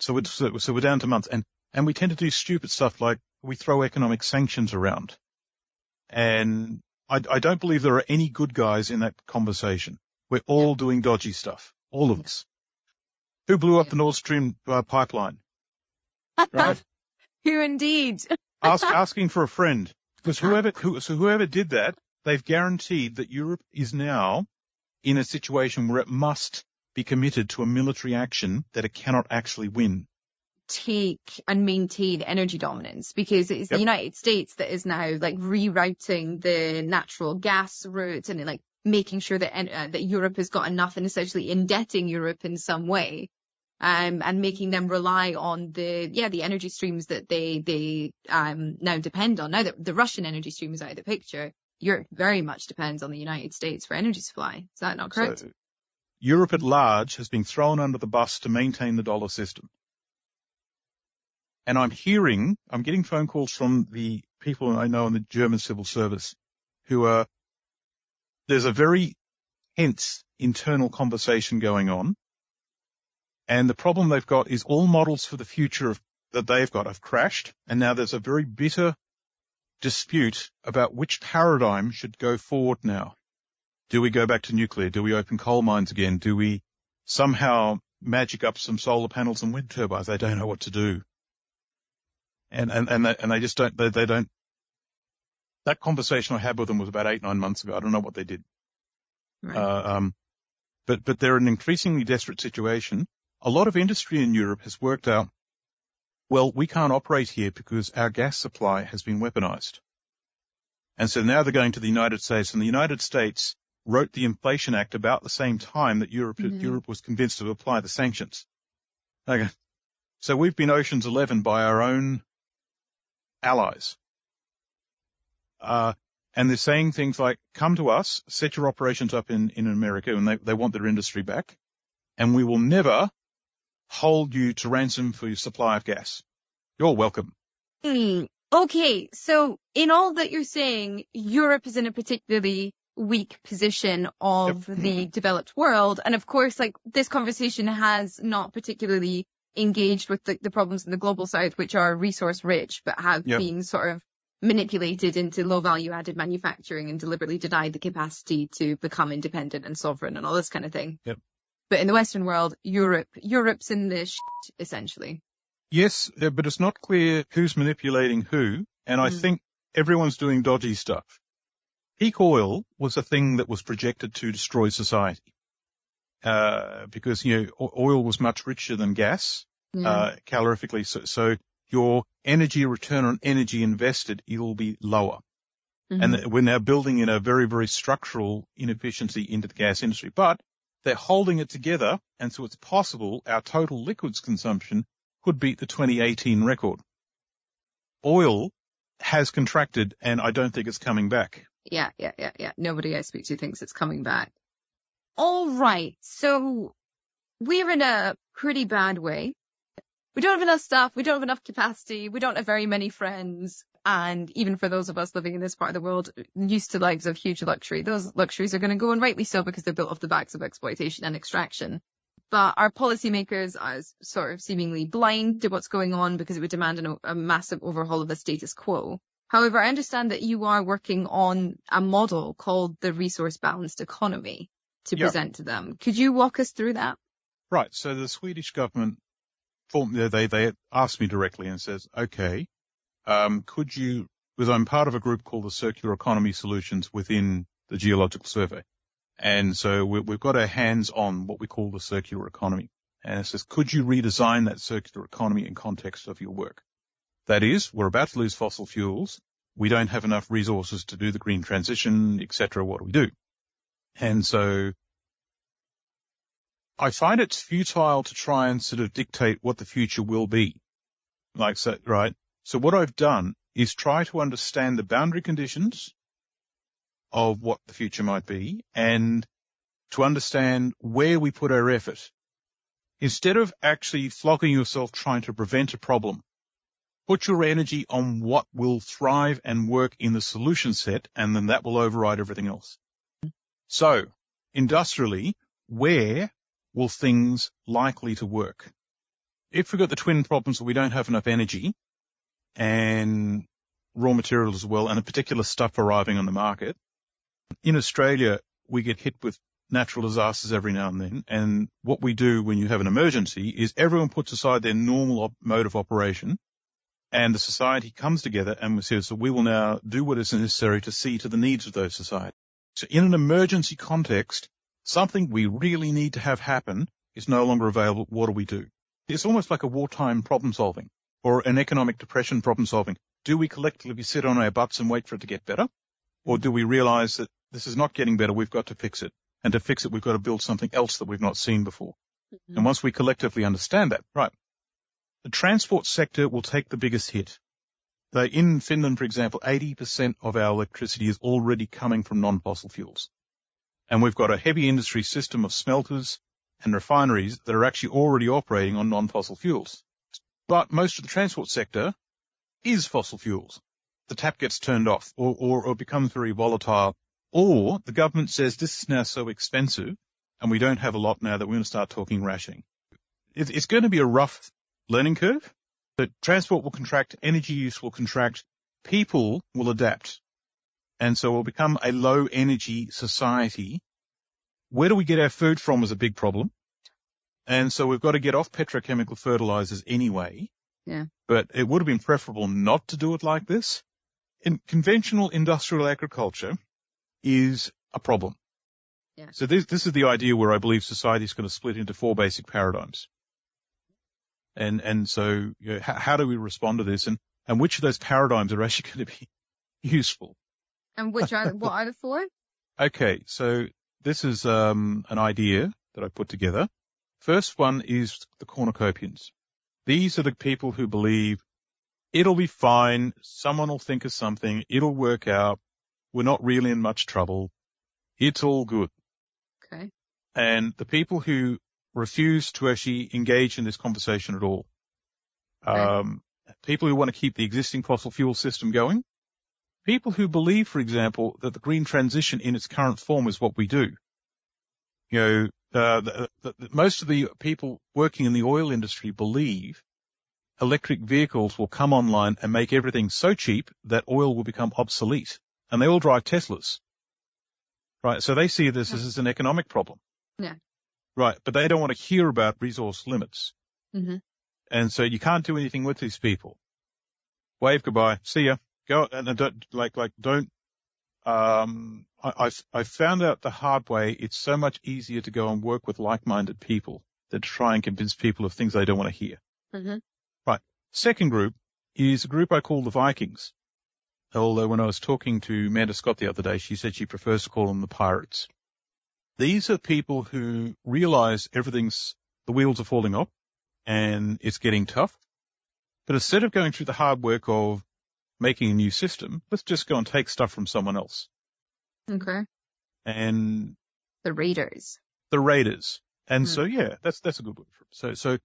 So it's, so so we're down to months and, and we tend to do stupid stuff like we throw economic sanctions around. And I, I don't believe there are any good guys in that conversation. We're all doing dodgy stuff. All of us. Who blew up the Nord Stream uh, pipeline? Right? Who indeed? Ask, asking for a friend. Because whoever, who, so whoever did that, they've guaranteed that Europe is now in a situation where it must be committed to a military action that it cannot actually win. take and maintain energy dominance because it's the United States that is now like rerouting the natural gas routes and like making sure that uh, that Europe has got enough and essentially indebting Europe in some way and making them rely on the yeah the energy streams that they they um, now depend on. Now that the Russian energy stream is out of the picture, Europe very much depends on the United States for energy supply. Is that not correct? So Europe at large has been thrown under the bus to maintain the dollar system. And I'm hearing, I'm getting phone calls from the people I know in the German civil service who are, there's a very tense internal conversation going on and the problem they've got is all models for the future of, that they've got have crashed. And now there's a very bitter dispute about which paradigm should go forward now. Do we go back to nuclear? Do we open coal mines again? Do we somehow magic up some solar panels and wind turbines? They don't know what to do. And, and, and they, and they just don't, they, they don't, that conversation I had with them was about eight, nine months ago. I don't know what they did. Right. Uh, um, but, but they're in an increasingly desperate situation a lot of industry in Europe has worked out, well, we can't operate here because our gas supply has been weaponized. And so now they're going to the United States and the United States wrote the Inflation Act about the same time that Europe, mm-hmm. Europe was convinced to apply the sanctions. Okay. So we've been Ocean's 11 by our own allies. Uh, and they're saying things like, come to us, set your operations up in, in America, and they, they want their industry back, and we will never hold you to ransom for your supply of gas. You're welcome. Mm, okay, so in all that you're saying, Europe is in a particularly weak position of yep. the developed world. And of course, like this conversation has not particularly engaged with the, the problems in the global south, which are resource rich, but have yep. been sort of manipulated into low value added manufacturing and deliberately denied the capacity to become independent and sovereign and all this kind of thing. Yep. But in the Western world, Europe, Europe's in the shit, essentially. Yes, but it's not clear who's manipulating who. And I mm. think everyone's doing dodgy stuff. Peak oil was a thing that was projected to destroy society. Uh, because, you know, oil was much richer than gas, mm. uh, calorifically. So, so your energy return on energy invested, it'll be lower. Mm-hmm. And we're now building in a very, very structural inefficiency into the gas industry. But they're holding it together, and so it's possible our total liquids consumption could beat the 2018 record. Oil has contracted, and I don't think it's coming back. Yeah, yeah, yeah, yeah. Nobody I speak to thinks it's coming back. All right. So we're in a pretty bad way. We don't have enough stuff. We don't have enough capacity. We don't have very many friends. And even for those of us living in this part of the world used to lives of huge luxury, those luxuries are going to go and rightly so because they're built off the backs of exploitation and extraction. But our policymakers are sort of seemingly blind to what's going on because it would demand an, a massive overhaul of the status quo. However, I understand that you are working on a model called the resource balanced economy to yep. present to them. Could you walk us through that? Right. So the Swedish government, they, they asked me directly and says, okay, Um, could you, because I'm part of a group called the Circular Economy Solutions within the Geological Survey. And so we, have got our hands on what we call the circular economy. And it says, could you redesign that circular economy in context of your work? That is, we're about to lose fossil fuels. We don't have enough resources to do the green transition, etc. What do we do? And so I find it's futile to try and sort of dictate what the future will be. Like, so, right? So what I've done is try to understand the boundary conditions of what the future might be and to understand where we put our effort. Instead of actually flogging yourself trying to prevent a problem, put your energy on what will thrive and work in the solution set and then that will override everything else. So industrially, where will things likely to work? If we've got the twin problems that we don't have enough energy, and raw materials as well, and in particular stuff arriving on the market. In Australia, we get hit with natural disasters every now and then. And what we do when you have an emergency is everyone puts aside their normal op- mode of operation and the society comes together and we says, so we will now do what is necessary to see to the needs of those societies. So in an emergency context, something we really need to have happen is no longer available. What do we do? It's almost like a wartime problem solving or an economic depression problem solving? Do we collectively sit on our butts and wait for it to get better? Or do we realize that this is not getting better, we've got to fix it? And to fix it, we've got to build something else that we've not seen before. Mm-hmm. And once we collectively understand that, right, the transport sector will take the biggest hit. In Finland, for example, 80% of our electricity is already coming from non-fossil fuels. And we've got a heavy industry system of smelters and refineries that are actually already operating on non-fossil fuels. But most of the transport sector is fossil fuels. The tap gets turned off or, or, or becomes very volatile or the government says this is now so expensive and we don't have a lot now that we're going to start talking rationing. It, it's going to be a rough learning curve, but transport will contract, energy use will contract, people will adapt. And so we'll become a low energy society. Where do we get our food from is a big problem. And so we've got to get off petrochemical fertilizers anyway. Yeah. But it would have been preferable not to do it like this. In conventional industrial agriculture is a problem. Yeah. So this, this is the idea where I believe society is going to split into four basic paradigms. And, and so you know, how, how do we respond to this and, and which of those paradigms are actually going to be useful? And which are, what are the four? Okay. So this is, um, an idea that I put together. First one is the cornucopians. These are the people who believe it'll be fine. Someone will think of something. It'll work out. We're not really in much trouble. It's all good. Okay. And the people who refuse to actually engage in this conversation at all, Okay. um, people who want to keep the existing fossil fuel system going, people who believe, for example, that the green transition in its current form is what we do. You know, uh, the, the, most of the people working in the oil industry believe electric vehicles will come online and make everything so cheap that oil will become obsolete. And they all drive Teslas. Right. So they see this as an economic problem. Yeah. Right. But they don't want to hear about resource limits. hmm And so you can't do anything with these people. Wave goodbye. See ya. Go and don't like like don't. Um, I I've, I found out the hard way. It's so much easier to go and work with like-minded people than to try and convince people of things they don't want to hear. hmm Second group is a group I call the Vikings. Although when I was talking to Amanda Scott the other day, she said she prefers to call them the pirates. These are people who realize everything's, the wheels are falling off and it's getting tough. But instead of going through the hard work of making a new system, let's just go and take stuff from someone else. Okay. And The Raiders. the raiders. And Hmm. so, yeah, that's, that's a good word for it. So, so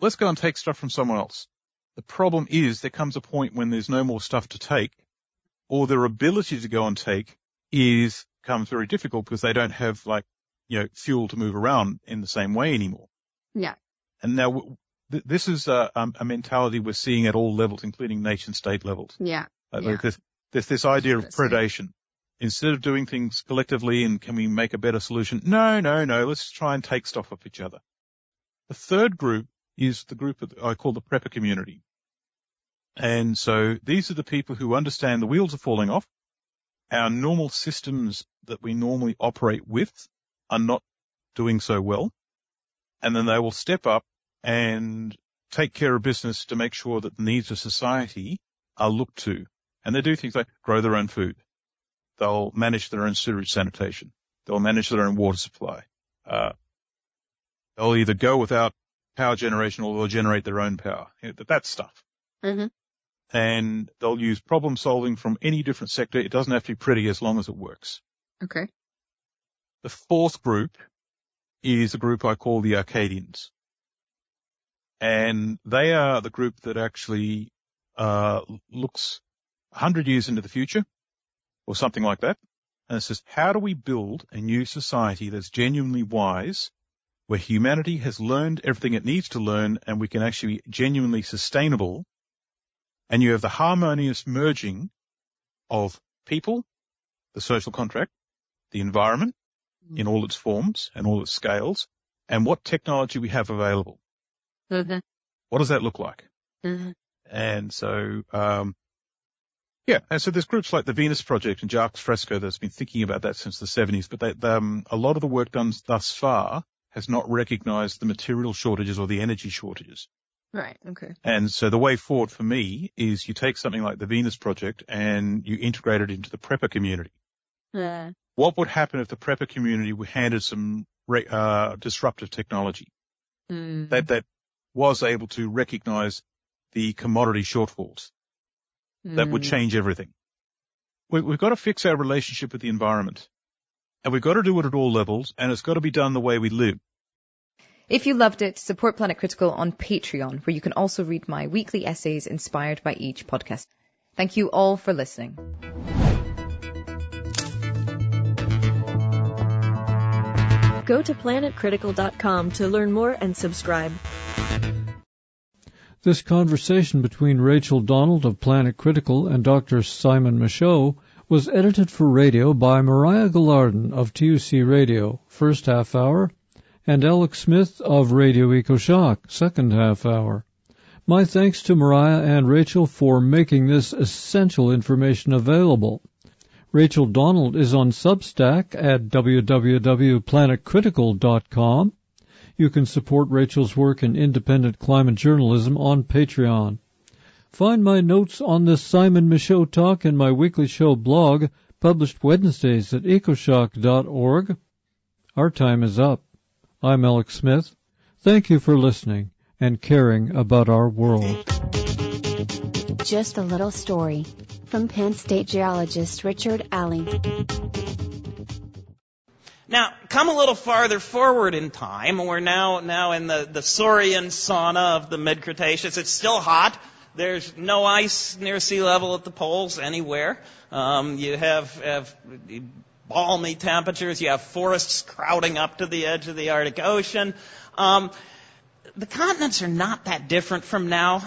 let's go and take stuff from someone else. The problem is there comes a point when there's no more stuff to take or their ability to go and take is becomes very difficult because they don't have like, you know, fuel to move around in the same way anymore. Yeah. And now this is a, a mentality we're seeing at all levels, including nation state levels. Yeah. Uh, Yeah. There's, there's this idea of predation. Instead of doing things collectively and can we make a better solution? No, no, no. Let's try and take stuff off each other. The third group is the group that I call the prepper community. And so these are the people who understand the wheels are falling off. Our normal systems that we normally operate with are not doing so well. And then they will step up and take care of business to make sure that the needs of society are looked to. And they do things like grow their own food. They'll manage their own sewage sanitation. They'll manage their own water supply. Uh, they'll either go without power generation or they'll generate their own power. You know, that, that stuff. hmm And they'll use problem solving from any different sector. It doesn't have to be pretty as long as it works. Okay. The fourth group is a group I call the Arcadians. And they are the group that actually, uh, looks hundred years into the future or something like that. And it says, how do we build a new society that's genuinely wise, where humanity has learned everything it needs to learn and we can actually be genuinely sustainable? And you have the harmonious merging of people, the social contract, the environment in all its forms and all its scales, and what technology we have available. Hmm What does that look like? hmm And so, um, yeah, and so there's groups like the Venus Project and Jacques Fresco that's been thinking about that since the 70s, but they, um, a lot of the work done thus far has not recognized the material shortages or the energy shortages. Right. Okay. And so the way forward for me is you take something like the Venus Project and you integrate it into the prepper community. Yeah. What would happen if the prepper community were handed some re- uh, disruptive technology? Mm. that, that was able to recognize the commodity shortfalls. That would Mm. change everything. We, we've got to fix our relationship with the environment. And we've got to do it at all levels, and it's got to be done the way we live. If you loved it, support Planet Critical on Patreon, where you can also read my weekly essays inspired by each podcast. Thank you all for listening. Go to planetcritical.com to learn more and subscribe. This conversation between Rachel Donald of Planet Critical and Dr. Simon Michaux was edited for radio by Maria Gilardin of TUC Radio, first half hour, and Alex Smith of Radio EcoShock, second half hour. My thanks to Maria and Rachel for making this essential information available. Rachel Donald is on Substack at www.planetcritical.com. You can support Rachel's work in independent climate journalism on Patreon. Find my notes on this Simon Michaux talk in my weekly show blog, published Wednesdays at ecoshock.org. Our time is up. I'm Alex Smith. Thank you for listening and caring about our world. Just a little story from Penn State geologist Richard Alley. Now, come a little farther forward in time. and We're now, now in the, the Saurian sauna of the mid-Cretaceous. It's still hot. There's no ice near sea level at the poles anywhere. Um, you have, have balmy temperatures. You have forests crowding up to the edge of the Arctic Ocean. Um, the continents are not that different from now.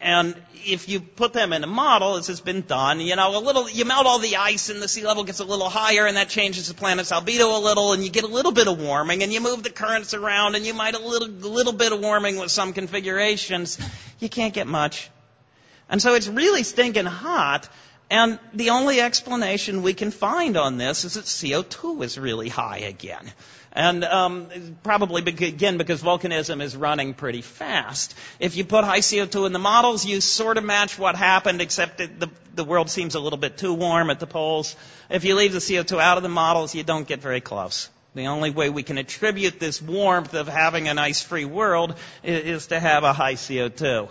And if you put them in a model, as has been done, you know, a little, you melt all the ice and the sea level gets a little higher and that changes the planet's albedo a little and you get a little bit of warming and you move the currents around and you might a little, little bit of warming with some configurations. You can't get much. And so it's really stinking hot. And the only explanation we can find on this is that CO2 is really high again. And um, probably again because volcanism is running pretty fast. If you put high CO2 in the models, you sort of match what happened, except that the, the world seems a little bit too warm at the poles. If you leave the CO2 out of the models, you don't get very close. The only way we can attribute this warmth of having an ice-free world is, is to have a high CO2.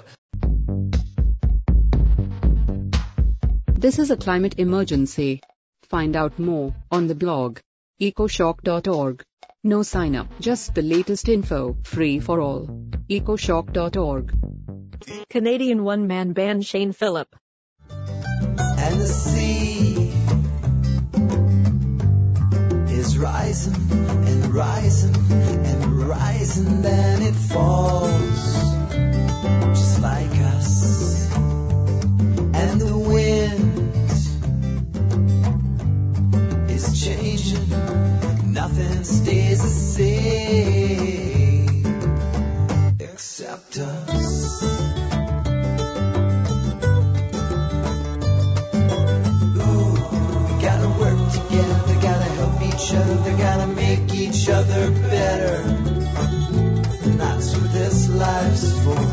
This is a climate emergency. Find out more on the blog ecoshock.org. No sign up, just the latest info, free for all. ecoshock.org. Canadian one-man band Shane Philip. And the sea is rising and rising and rising, then it falls just like us. And the stays the same except us. Ooh, gotta work together, gotta help each other, gotta make each other better. And that's what this life's for.